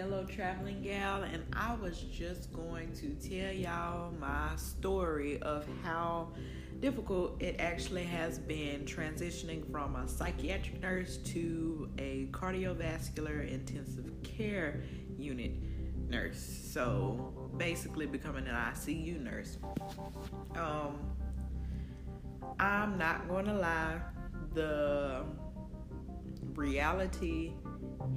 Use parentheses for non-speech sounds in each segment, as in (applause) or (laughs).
Yellow Traveling Gal, and I was just going to tell y'all my story of how difficult it actually has been transitioning from a psychiatric nurse to a cardiovascular intensive care unit nurse. So basically, becoming an ICU nurse. Um, I'm not going to lie, the reality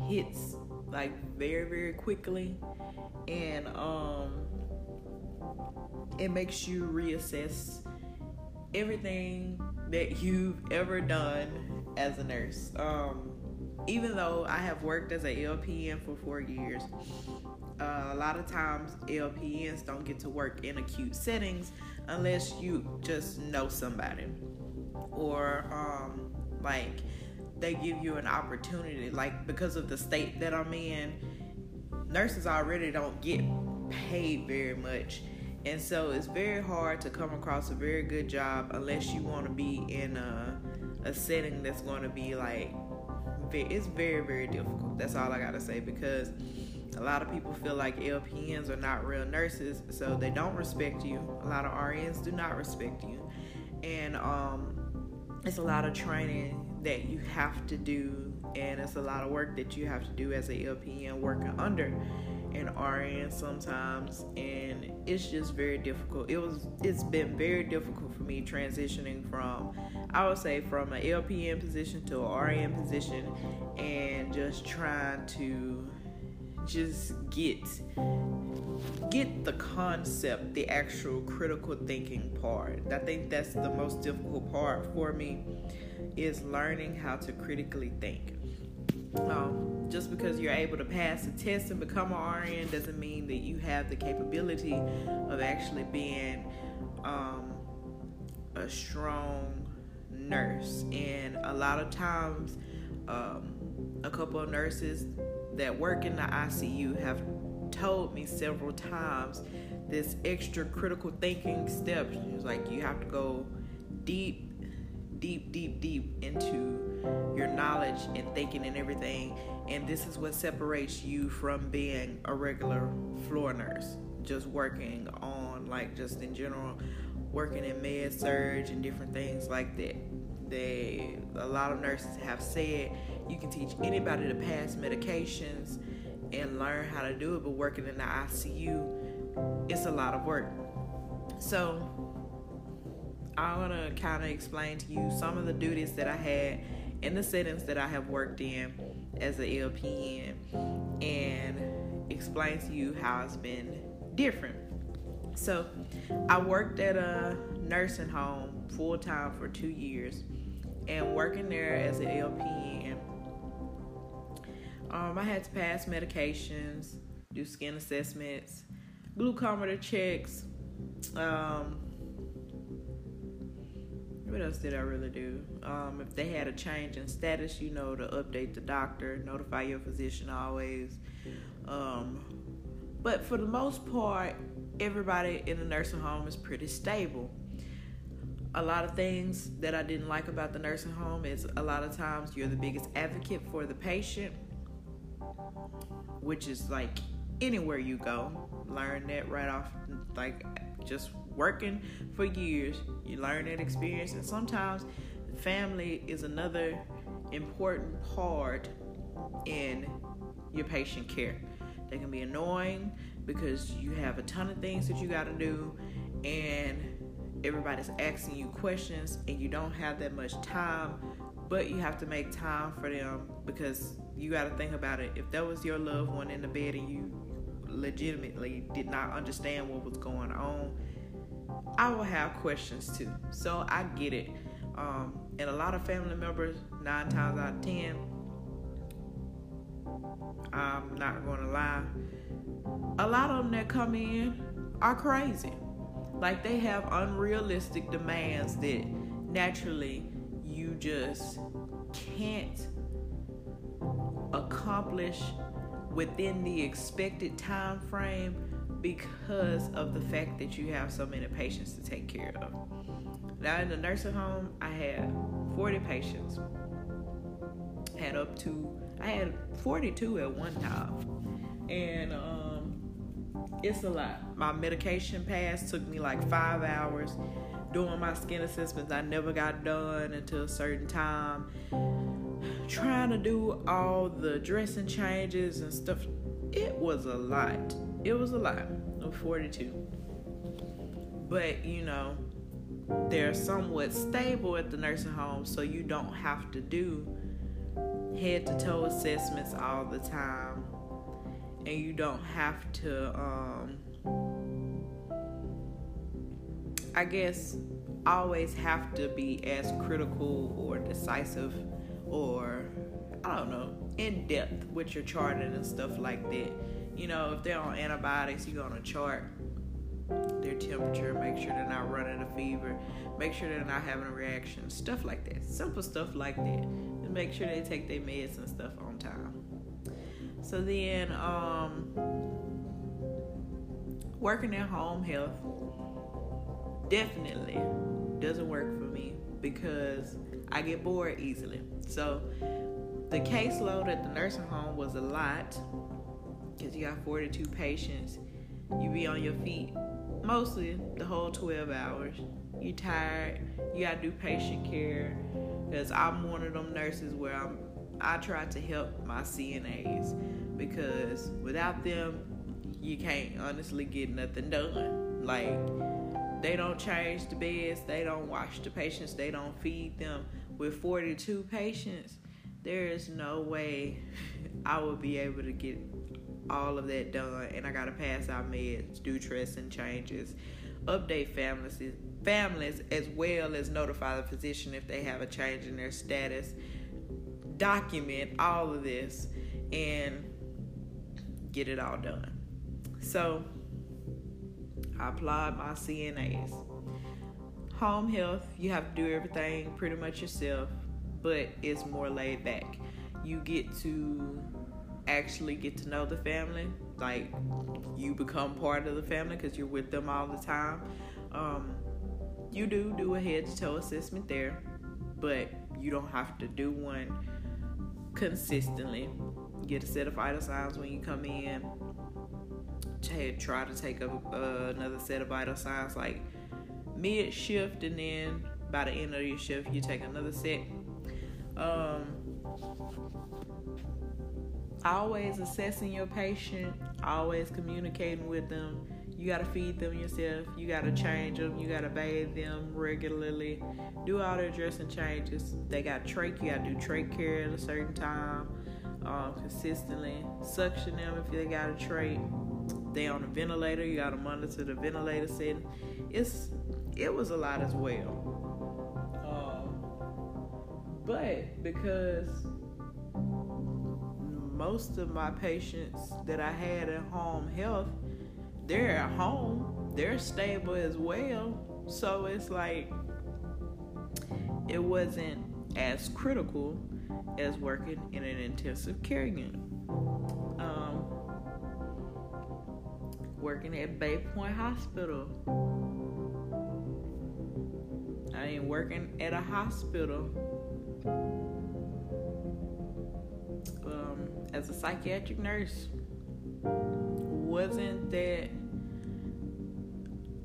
hits like very very quickly. And um it makes you reassess everything that you've ever done as a nurse. Um even though I have worked as a LPN for four years, uh, a lot of times LPNs don't get to work in acute settings unless you just know somebody. Or um, like they give you an opportunity like because of the state that i'm in nurses already don't get paid very much. And so it's very hard to come across a very good job unless you want to be in a, a setting that's going to be like it's very very difficult. That's all i gotta say because a lot of people feel like lpns are not real nurses so they don't respect you. A lot of rns do not respect you. And um, it's a lot of training that you have to do and it's a lot of work that you have to do as a LPN working under an RN sometimes and it's just very difficult. It was it's been very difficult for me transitioning from I would say from an LPN position to an RN position and just trying to just get get the concept, the actual critical thinking part. I think that's the most difficult part for me is learning how to critically think. Um, just because you're able to pass a test and become an RN doesn't mean that you have the capability of actually being um, a strong nurse. And a lot of times, um, a couple of nurses that work in the ICU have told me several times this extra critical thinking step is like you have to go deep deep deep deep into your knowledge and thinking and everything and this is what separates you from being a regular floor nurse just working on like just in general working in med surg and different things like that they a lot of nurses have said you can teach anybody to pass medications and learn how to do it, but working in the ICU, it's a lot of work. So I want to kind of explain to you some of the duties that I had in the settings that I have worked in as a LPN and explain to you how it's been different. So, I worked at a nursing home full time for two years, and working there as an LPN um, I had to pass medications, do skin assessments, glucometer checks. Um, what else did I really do? Um, if they had a change in status, you know, to update the doctor, notify your physician always. Um, but for the most part, everybody in the nursing home is pretty stable. A lot of things that I didn't like about the nursing home is a lot of times you're the biggest advocate for the patient which is like anywhere you go. Learn that right off, like just working for years, you learn that experience. And sometimes family is another important part in your patient care. They can be annoying because you have a ton of things that you got to do, and everybody's asking you questions, and you don't have that much time, but you have to make time for them because you got to think about it. If that was your loved one in the bed and you legitimately did not understand what was going on, I will have questions too. So I get it. Um, and a lot of family members, nine times out of ten, I'm not going to lie, a lot of them that come in are crazy. Like they have unrealistic demands that naturally you just can't accomplish within the expected time frame because of the fact that you have so many patients to take care of. Now in the nursing home, I had 40 patients. Had up to I had 42 at one time. and um, it's a lot. My medication pass took me like five hours. Doing my skin assessments, I never got done until a certain time. Trying to do all the dressing changes and stuff, it was a lot. It was a lot. I'm 42. But you know, they're somewhat stable at the nursing home, so you don't have to do head to toe assessments all the time and you don't have to um I guess always have to be as critical or decisive or I don't know in depth with your charting and stuff like that. You know, if they're on antibiotics, you're gonna chart their temperature, make sure they're not running a fever, make sure they're not having a reaction, stuff like that. Simple stuff like that. And make sure they take their meds and stuff on time. So then, um, working at home health definitely doesn't work for me because I get bored easily. So the caseload at the nursing home was a lot because you got 42 patients. You be on your feet mostly the whole 12 hours. You tired. You gotta do patient care because I'm one of them nurses where I'm I try to help my CNAs because without them, you can't honestly get nothing done. Like, they don't change the beds, they don't wash the patients, they don't feed them. With 42 patients, there is no way (laughs) I would be able to get all of that done. And I got to pass out meds, do dressing changes, update families, families as well as notify the physician if they have a change in their status document all of this and get it all done. So I applaud my CNAs. Home health, you have to do everything pretty much yourself, but it's more laid back. You get to actually get to know the family, like you become part of the family because you're with them all the time. Um, you do do a head to toe assessment there, but you don't have to do one consistently. Get a set of vital signs when you come in. Try to take up uh, another set of vital signs like mid shift, and then by the end of your shift, you take another set. Um, always assessing your patient, always communicating with them. You got to feed them yourself. You got to change them. You got to bathe them regularly. Do all their dressing changes. They got trach. You got to do trach care at a certain time, um, consistently. Suction them if they got a trach. They on a ventilator. You got to monitor the ventilator setting. It's it was a lot as well. Um, but because most of my patients that I had at home health they're at home, they're stable as well. So it's like it wasn't as critical as working in an intensive care unit. Um, working at Bay Point Hospital. I ain't working at a hospital as a psychiatric nurse wasn't that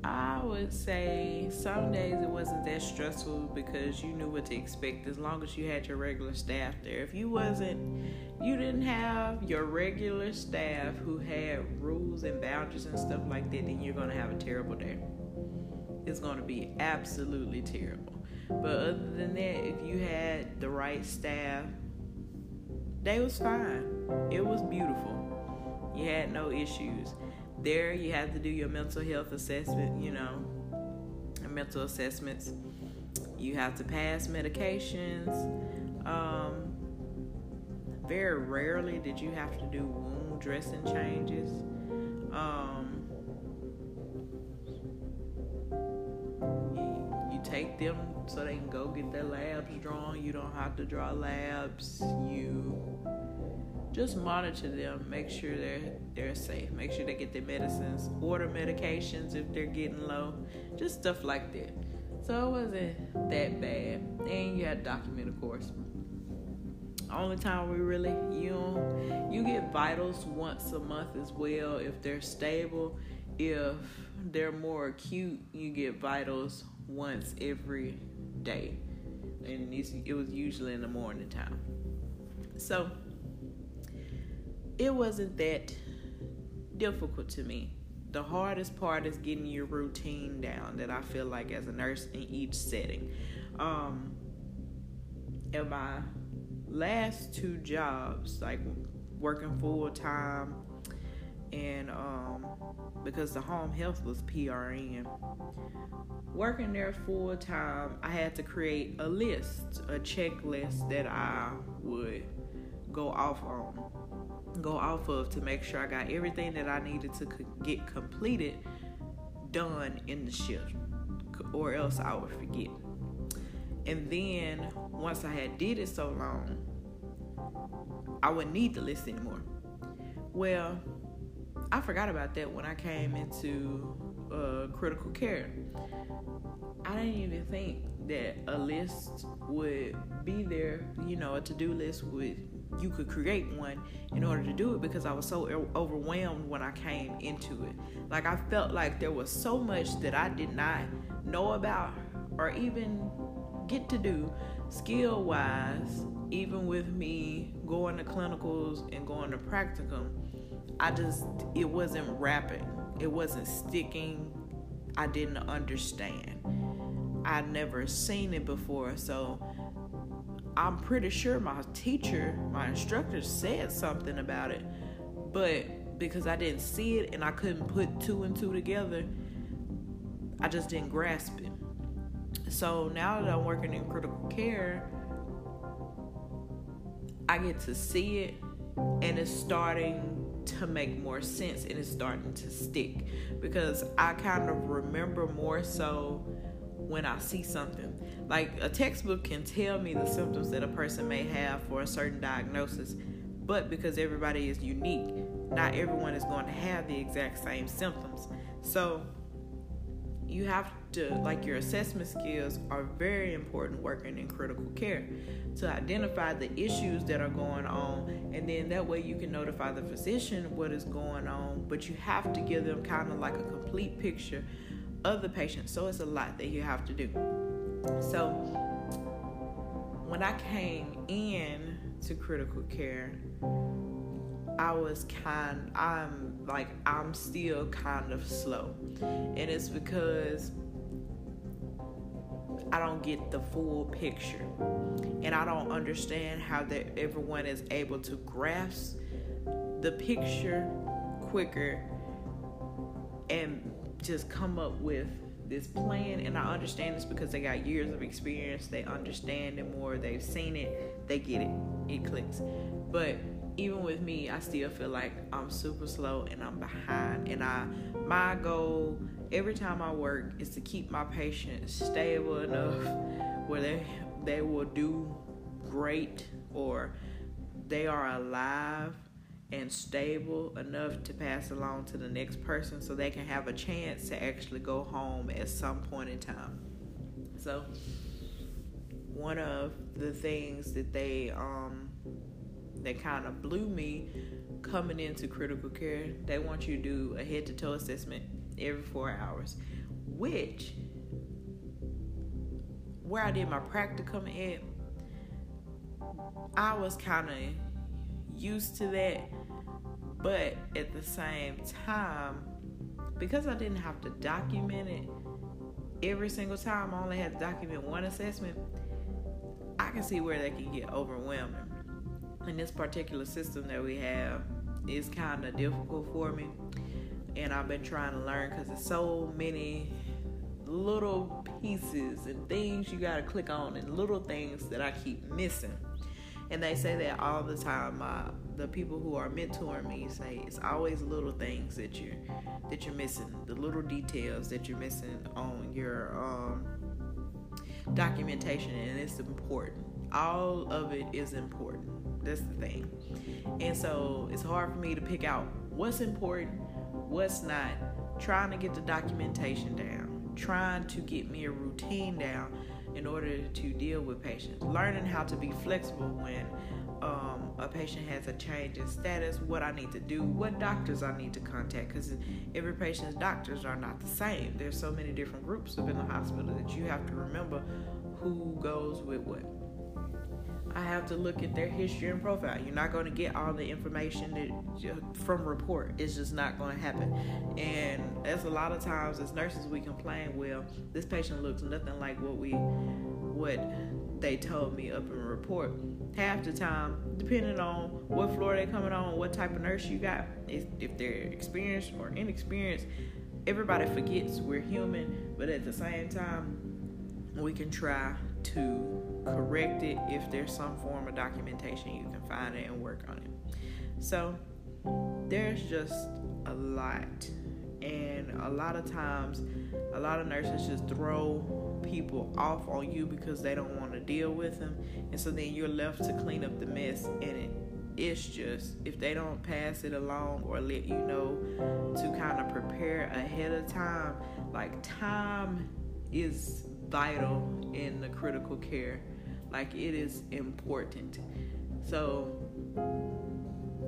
I would say some days it wasn't that stressful because you knew what to expect as long as you had your regular staff there. If you wasn't, you didn't have your regular staff who had rules and boundaries and stuff like that, then you're going to have a terrible day. It's going to be absolutely terrible. But other than that, if you had the right staff, they was fine. It was beautiful you had no issues. There, you had to do your mental health assessment, you know, mental assessments. You have to pass medications. Um, very rarely did you have to do wound dressing changes. Um, take them so they can go get their labs drawn. You don't have to draw labs. You just monitor them, make sure they're they're safe, make sure they get their medicines, order medications if they're getting low, just stuff like that. So it wasn't that bad. And you had to document, of course. only time we really you you get vitals once a month as well if they're stable. If they're more acute, you get vitals once every day, and it was usually in the morning time. So it wasn't that difficult to me. The hardest part is getting your routine down that I feel like as a nurse in each setting. Um, in my last two jobs, like working full time, and um, because the home health was PRN, working there full time, I had to create a list, a checklist that I would go off on go off of to make sure I got everything that I needed to get completed done in the shift, or else I would forget. And then once I had did it so long, I wouldn't need the list anymore. Well, I forgot about that when I came into uh, critical care. I didn't even think that a list would be there, you know, a to do list would you could create one in order to do it because I was so overwhelmed when I came into it. Like I felt like there was so much that I did not know about or even get to do skill wise, even with me going to clinicals and going to practicum. I just, it wasn't wrapping, it wasn't sticking. I didn't understand. I'd never seen it before, so I'm pretty sure my teacher, my instructor said something about it, but because I didn't see it and I couldn't put two and two together, I just didn't grasp it. So now that I'm working in critical care, I get to see it and it's starting to make more sense and it's starting to stick because I kind of remember more so when I see something. Like a textbook can tell me the symptoms that a person may have for a certain diagnosis, but because everybody is unique, not everyone is going to have the exact same symptoms. So you have to like your assessment skills are very important working in critical care to identify the issues that are going on and then that way you can notify the physician what is going on but you have to give them kind of like a complete picture of the patient. So it's a lot that you have to do. So when I came in to critical care, I was kind I'm like I'm still kind of slow. And it's because I don't get the full picture. And I don't understand how that everyone is able to grasp the picture quicker and just come up with this plan and I understand this because they got years of experience, they understand it more, they've seen it, they get it, it clicks. But even with me, I still feel like I'm super slow and I'm behind. And I my goal every time I work is to keep my patients stable enough where they they will do great or they are alive and stable enough to pass along to the next person so they can have a chance to actually go home at some point in time. So, one of the things that they um that kind of blew me coming into critical care, they want you to do a head to toe assessment every 4 hours, which where I did my practicum at I was kind of used to that. But at the same time, because I didn't have to document it every single time, I only had to document one assessment, I can see where that can get overwhelming. And this particular system that we have is kind of difficult for me. And I've been trying to learn because there's so many little pieces and things you got to click on and little things that I keep missing and they say that all the time. Uh, the people who are mentoring me say it's always little things that you're that you're missing, the little details that you're missing on your um, documentation, and it's important. All of it is important. That's the thing. And so it's hard for me to pick out what's important, what's not. Trying to get the documentation down, trying to get me a routine down in order to deal with patients. Learning how to be flexible when um, a patient has a change in status, what I need to do, what doctors I need to contact, because every patient's doctors are not the same. There's so many different groups within the hospital that you have to remember who goes with what. I have to look at their history and profile. You're not going to get all the information that from report. It's just not going to happen. And as a lot of times as nurses we complain, well, this patient looks nothing like what we what they told me up in report. Half the time, depending on what floor they're coming on, what type of nurse you got, if, if they're experienced or inexperienced, everybody forgets we're human, but at the same time, we can try to correct it if there's some form of documentation you can find it and work on it. So there's just a lot. And a lot of times, a lot of nurses just throw people off on you because they don't want to deal with them. And so then you're left to clean up the mess. And it, it's just, if they don't pass it along or let you know to kind of prepare ahead of time, like time is vital in the critical care. Like it is important. So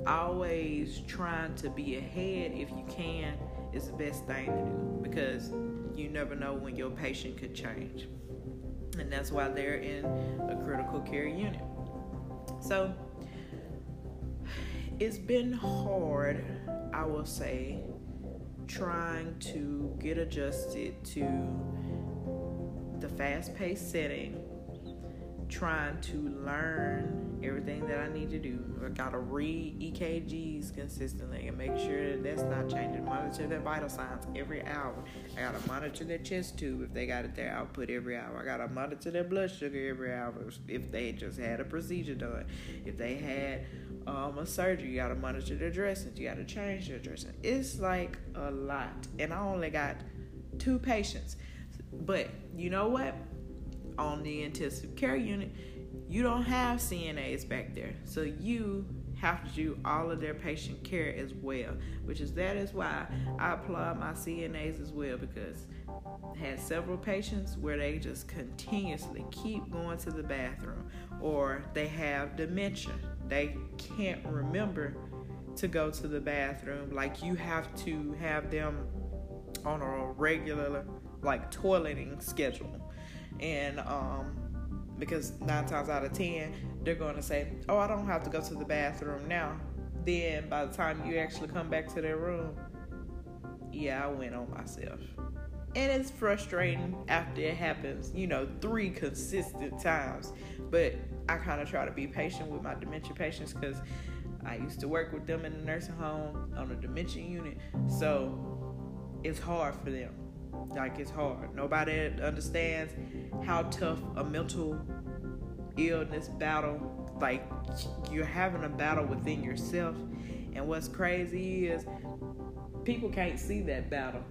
always trying to be ahead if you can is the best thing to do because you never know when your patient could change. And that's why they're in a critical care unit. So it's been hard, I will say, trying to get adjusted to the fast paced setting trying to learn everything that I need to do. I gotta read EKGs consistently and make sure that that's not changing. Monitor their vital signs every hour. I gotta monitor their chest tube if they got it their output every hour. I gotta monitor their blood sugar every hour if they just had a procedure done. If they had um, a surgery, you gotta monitor their dressings. You gotta change their dressing. It's like a lot, and I only got two patients. But you know what? on the intensive care unit, you don't have CNAs back there. So you have to do all of their patient care as well, which is that is why I applaud my CNAs as well because I had several patients where they just continuously keep going to the bathroom or they have dementia. They can't remember to go to the bathroom. Like you have to have them on a regular like toileting schedule and um, because nine times out of ten they're going to say, "Oh, I don't have to go to the bathroom now." Then by the time you actually come back to their room, yeah, I went on myself. And it's frustrating after it happens, you know, three consistent times. But I kind of try to be patient with my dementia patients because I used to work with them in the nursing home on a dementia unit. So it's hard for them. Like it's hard. Nobody understands how tough a mental illness battle like you're having a battle within yourself. And what's crazy is people can't see that battle.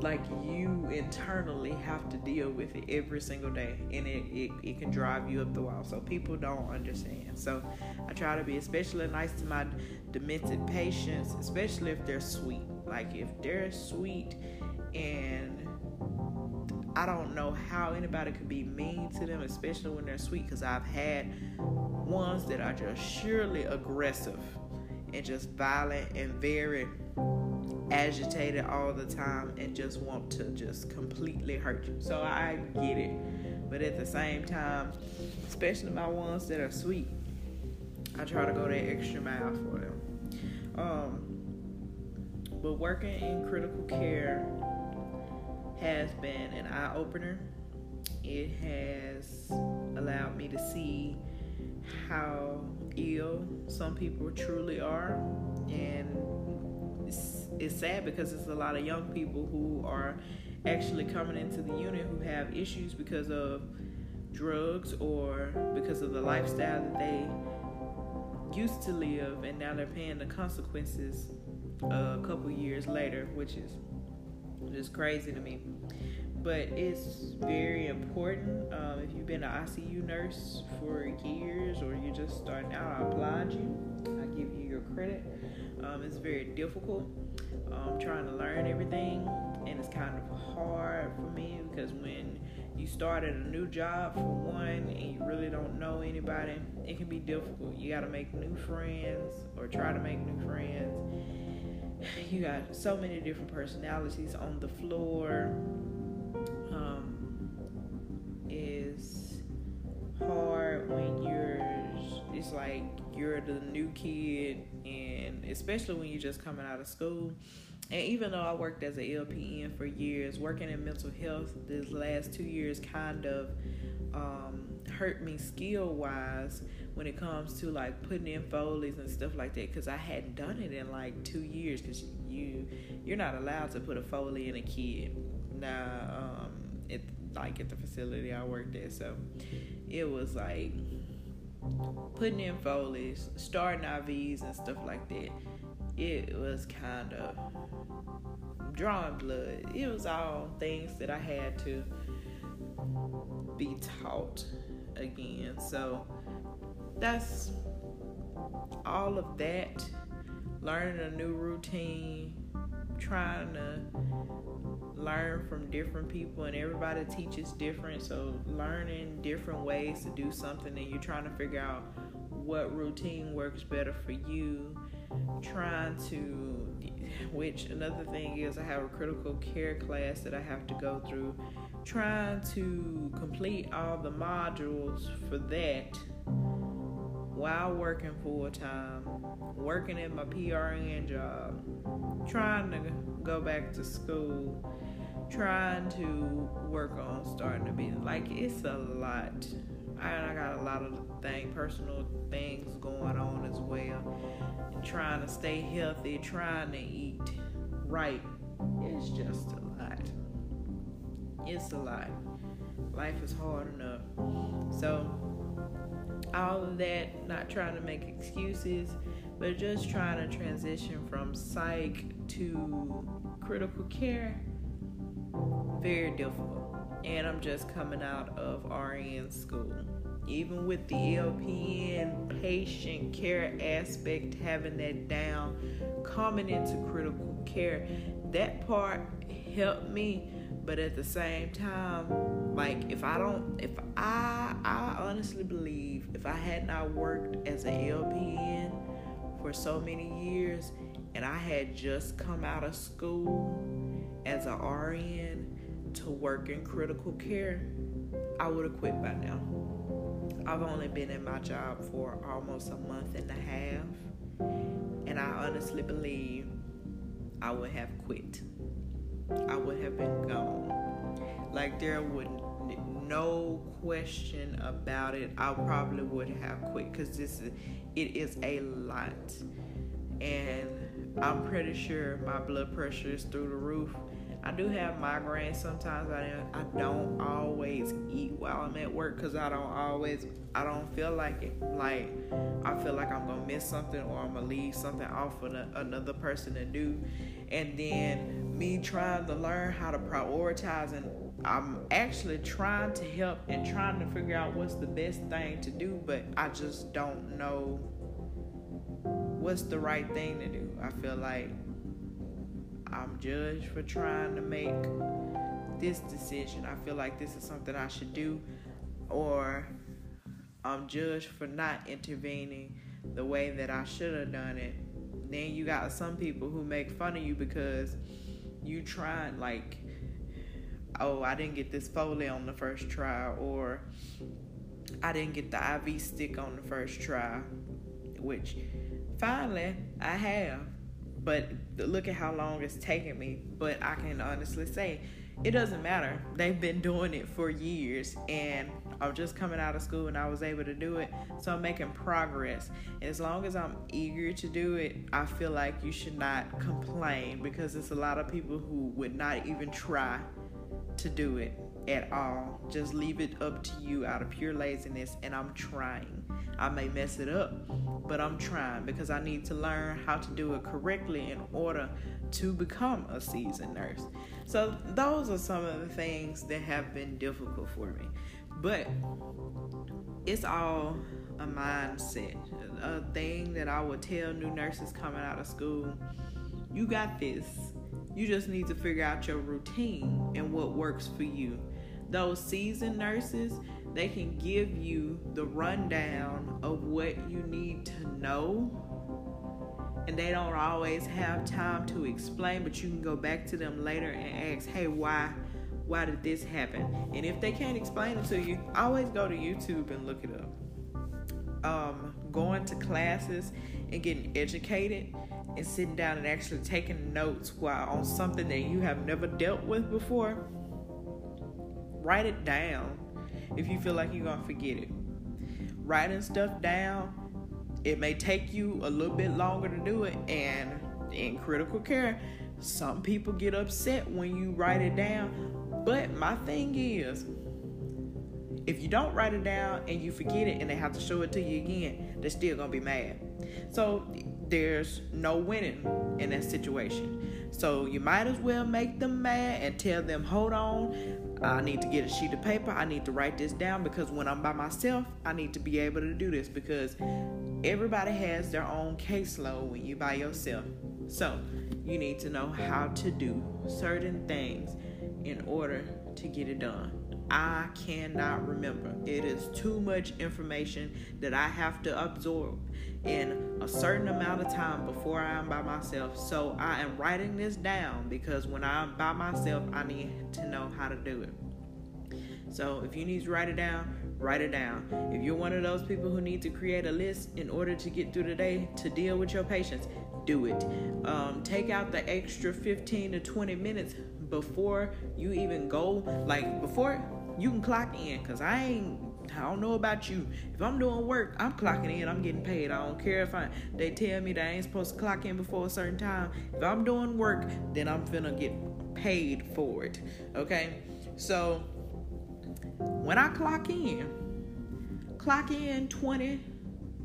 Like you internally have to deal with it every single day, and it, it, it can drive you up the wall. So people don't understand. So I try to be especially nice to my demented patients, especially if they're sweet. Like if they're sweet and I don't know how anybody could be mean to them, especially when they're sweet, because I've had ones that are just surely aggressive and just violent and very agitated all the time and just want to just completely hurt you. So I get it. But at the same time, especially my ones that are sweet, I try to go that extra mile for them. Um, but working in critical care has been an eye opener. It has allowed me to see how ill some people truly are. And it's, it's sad because it's a lot of young people who are actually coming into the unit who have issues because of drugs or because of the lifestyle that they used to live and now they're paying the consequences a couple years later, which is just crazy to me. But it's very important. Um, if you've been an ICU nurse for years or you're just starting out, I applaud you. I give you your credit. Um, it's very difficult um, trying to learn everything, and it's kind of hard for me because when you started a new job for one and you really don't know anybody, it can be difficult. You got to make new friends or try to make new friends. You got so many different personalities on the floor. Um, is hard when you're. It's like you're the new kid, and especially when you're just coming out of school and even though I worked as an LPN for years, working in mental health this last two years kind of um, hurt me skill wise when it comes to like putting in Foley's and stuff like that because I hadn't done it in like two years because you you're not allowed to put a Foley in a kid. Now um, it like at the facility I worked at so it was like putting in Foley's starting IVs and stuff like that it was kind of drawing blood. It was all things that I had to be taught again. So that's all of that. Learning a new routine, trying to learn from different people, and everybody teaches different. So, learning different ways to do something, and you're trying to figure out what routine works better for you trying to which another thing is I have a critical care class that I have to go through trying to complete all the modules for that while working full time, working at my PRN job, trying to go back to school, trying to work on starting a business. Like it's a lot. I got a lot of thing, personal things going on as well. Trying to stay healthy, trying to eat right. It's just a lot. It's a lot. Life is hard enough. So, all of that, not trying to make excuses, but just trying to transition from psych to critical care, very difficult. And I'm just coming out of RN school even with the LPN patient care aspect, having that down, coming into critical care, that part helped me. But at the same time, like if I don't, if I, I honestly believe if I had not worked as an LPN for so many years, and I had just come out of school as a RN to work in critical care, I would have quit by now. I've only been in my job for almost a month and a half, and I honestly believe I would have quit. I would have been gone. Like there would no question about it. I probably would have quit because this is it is a lot, and I'm pretty sure my blood pressure is through the roof I do have migraines sometimes. I I don't always eat while I'm at work because I don't always I don't feel like it. Like I feel like I'm gonna miss something or I'm gonna leave something off for another person to do, and then me trying to learn how to prioritize and I'm actually trying to help and trying to figure out what's the best thing to do, but I just don't know what's the right thing to do. I feel like I'm judged for trying to make this decision. I feel like this is something I should do, or I'm judged for not intervening the way that I should have done it. Then you got some people who make fun of you because you tried, like, oh, I didn't get this Foley on the first try, or I didn't get the IV stick on the first try, which finally I have but look at how long it's taken me. But I can honestly say it doesn't matter. They've been doing it for years, and I'm just coming out of school and I was able to do it. So I'm making progress. And as long as I'm eager to do it, I feel like you should not complain because it's a lot of people who would not even try to do it at all. Just leave it up to you out of pure laziness, and I'm trying. I may mess it up, but I'm trying because I need to learn how to do it correctly in order to become a seasoned nurse. So, those are some of the things that have been difficult for me. But it's all a mindset, a thing that I would tell new nurses coming out of school. You got this. You just need to figure out your routine and what works for you. Those seasoned nurses, they can give you the rundown of what you need to know. And they don't always have time to explain, but you can go back to them later and ask, hey, why? Why did this happen? And if they can't explain it to you, always go to YouTube and look it up. Um, going to classes and getting educated and sitting down and actually taking notes while on something that you have never dealt with before, write it down if you feel like you're going to forget it. Writing stuff down, it may take you a little bit longer to do it. And in critical care, some people get upset when you write it down. But my thing is, if you don't write it down and you forget it and they have to show it to you again, they're still gonna be mad. So there's no winning in that situation. So you might as well make them mad and tell them, hold on, I need to get a sheet of paper. I need to write this down because when I'm by myself, I need to be able to do this because everybody has their own caseload when you're by yourself. So you need to know how to do certain things in order to get it done. I cannot remember. It is too much information that I have to absorb in a certain amount of time before I am by myself. So I am writing this down because when I'm by myself, I need to know how to do it. So if you need to write it down, write it down. If you're one of those people who need to create a list in order to get through the day to deal with your patients, do it. Um, take out the extra 15 to 20 minutes before you even go, like before you can clock in because I ain't I don't know about you. If I'm doing work, I'm clocking in. I'm getting paid. I don't care if I they tell me that I ain't supposed to clock in before a certain time. If I'm doing work, then I'm finna get paid for it. Okay? So when I clock in, clock in 20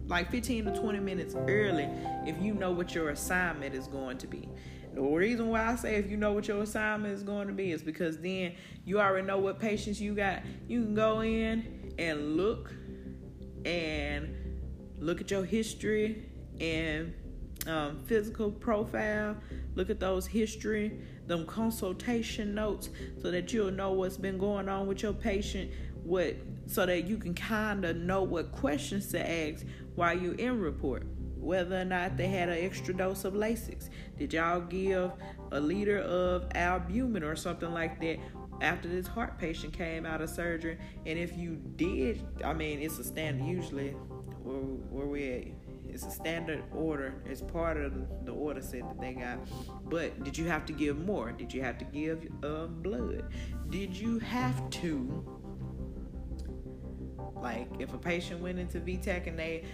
like 15 to 20 minutes early if you know what your assignment is going to be. The reason why I say if you know what your assignment is going to be is because then you already know what patients you got. You can go in and look and look at your history and um, physical profile. Look at those history, them consultation notes, so that you'll know what's been going on with your patient. What so that you can kind of know what questions to ask while you're in report whether or not they had an extra dose of Lasix. Did y'all give a liter of albumin or something like that after this heart patient came out of surgery? And if you did, I mean, it's a standard usually where, where we at. It's a standard order. It's part of the order set that they got. But did you have to give more? Did you have to give uh, blood? Did you have to, like, if a patient went into V-tach and they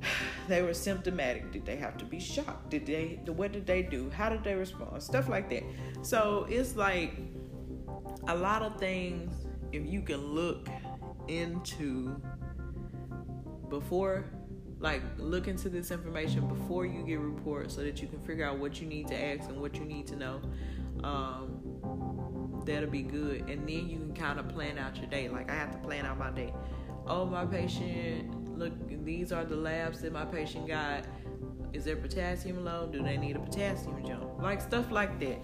(sighs) they were symptomatic. Did they have to be shocked? Did they? What did they do? How did they respond? Stuff like that. So it's like a lot of things. If you can look into before, like look into this information before you get reports, so that you can figure out what you need to ask and what you need to know. Um, that'll be good, and then you can kind of plan out your day. Like I have to plan out my day. Oh, my patient look, these are the labs that my patient got. Is their potassium low? Do they need a potassium jump? Like stuff like that.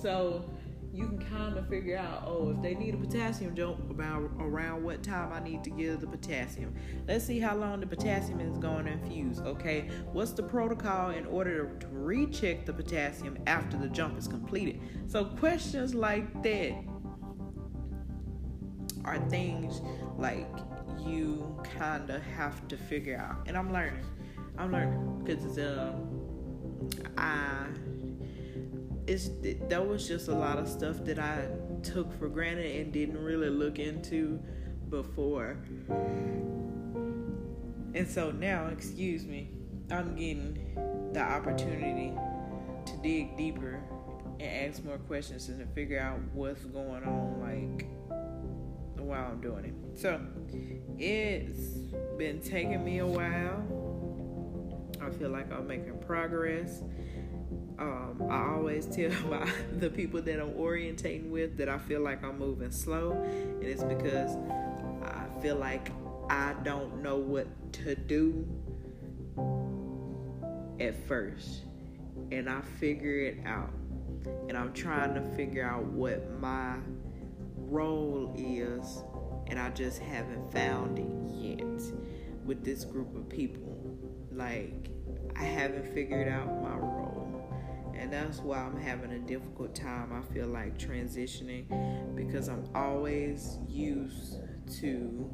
So you can kind of figure out, oh, if they need a potassium jump, about around what time I need to give the potassium. Let's see how long the potassium is going to infuse. Okay, what's the protocol in order to recheck the potassium after the jump is completed? So questions like that are things like you kind of have to figure out. And I'm learning. I'm learning because um, I it's that was just a lot of stuff that I took for granted and didn't really look into before. And so now, excuse me, I'm getting the opportunity to dig deeper and ask more questions and to figure out what's going on like while I'm doing it. So it's been taking me a while. I feel like I'm making progress. Um, I always tell (laughs) my, the people that I'm orientating with that I feel like I'm moving slow, and it's because I feel like I don't know what to do at first, and I figure it out, and I'm trying to figure out what my role is, and I just haven't found it yet with this group of people. Like, I haven't figured out my role. And that's why I'm having a difficult time, I feel like, transitioning because I'm always used to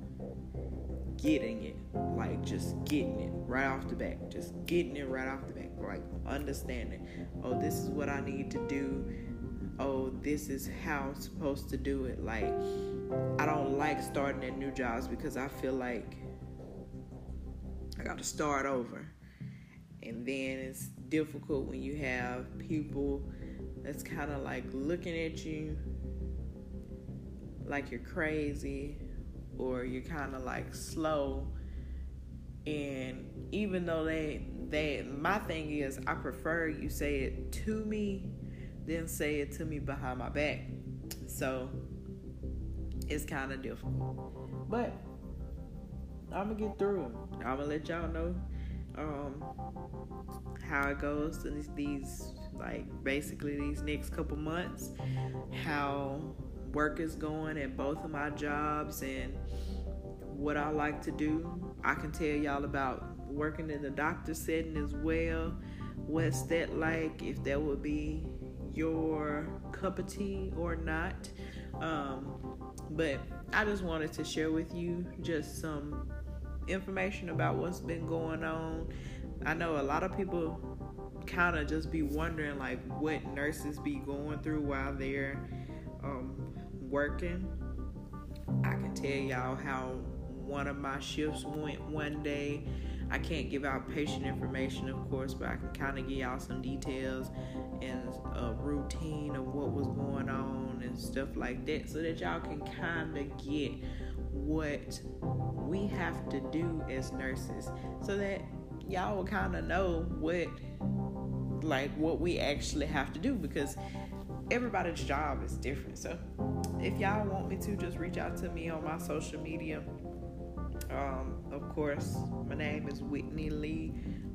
getting it, like just getting it right off the bat, just getting it right off the bat, like understanding, oh, this is what I need to do. Oh, this is how I'm supposed to do it. Like, I don't like starting at new jobs because I feel like I got to start over. And then it's difficult when you have people that's kind of like looking at you like you're crazy or you're kind of like slow and even though they they my thing is I prefer you say it to me than say it to me behind my back. So it's kind of difficult. But I'm gonna get through it. I'm gonna let y'all know um, how it goes in these, these like basically these next couple months, how work is going at both of my jobs and what I like to do. I can tell y'all about working in the doctor setting as well. What's that like? If that would be your cup of tea or not. Um, but I just wanted to share with you just some information about what's been going on. I know a lot of people kind of just be wondering like what nurses be going through while they're um, working. I can tell y'all how one of my shifts went one day. I can't give out patient information, of course, but I can kind of give y'all some details and a routine of what was going on and stuff like that so that y'all can kind of get what we have to do as nurses. So that y'all will kind of know what like what we actually have to do because everybody's job is different. So if y'all want me to just reach out to me on my social media um, of course my name is whitney lee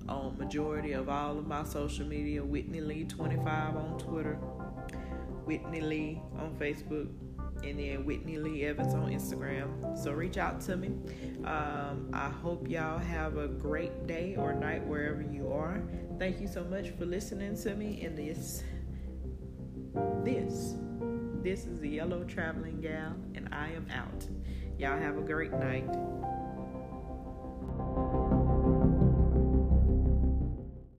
on majority of all of my social media whitney lee 25 on twitter whitney lee on facebook and then Whitney Lee Evans on Instagram. So reach out to me. Um, I hope y'all have a great day or night wherever you are. Thank you so much for listening to me in this. This. This is the Yellow Traveling Gal, and I am out. Y'all have a great night.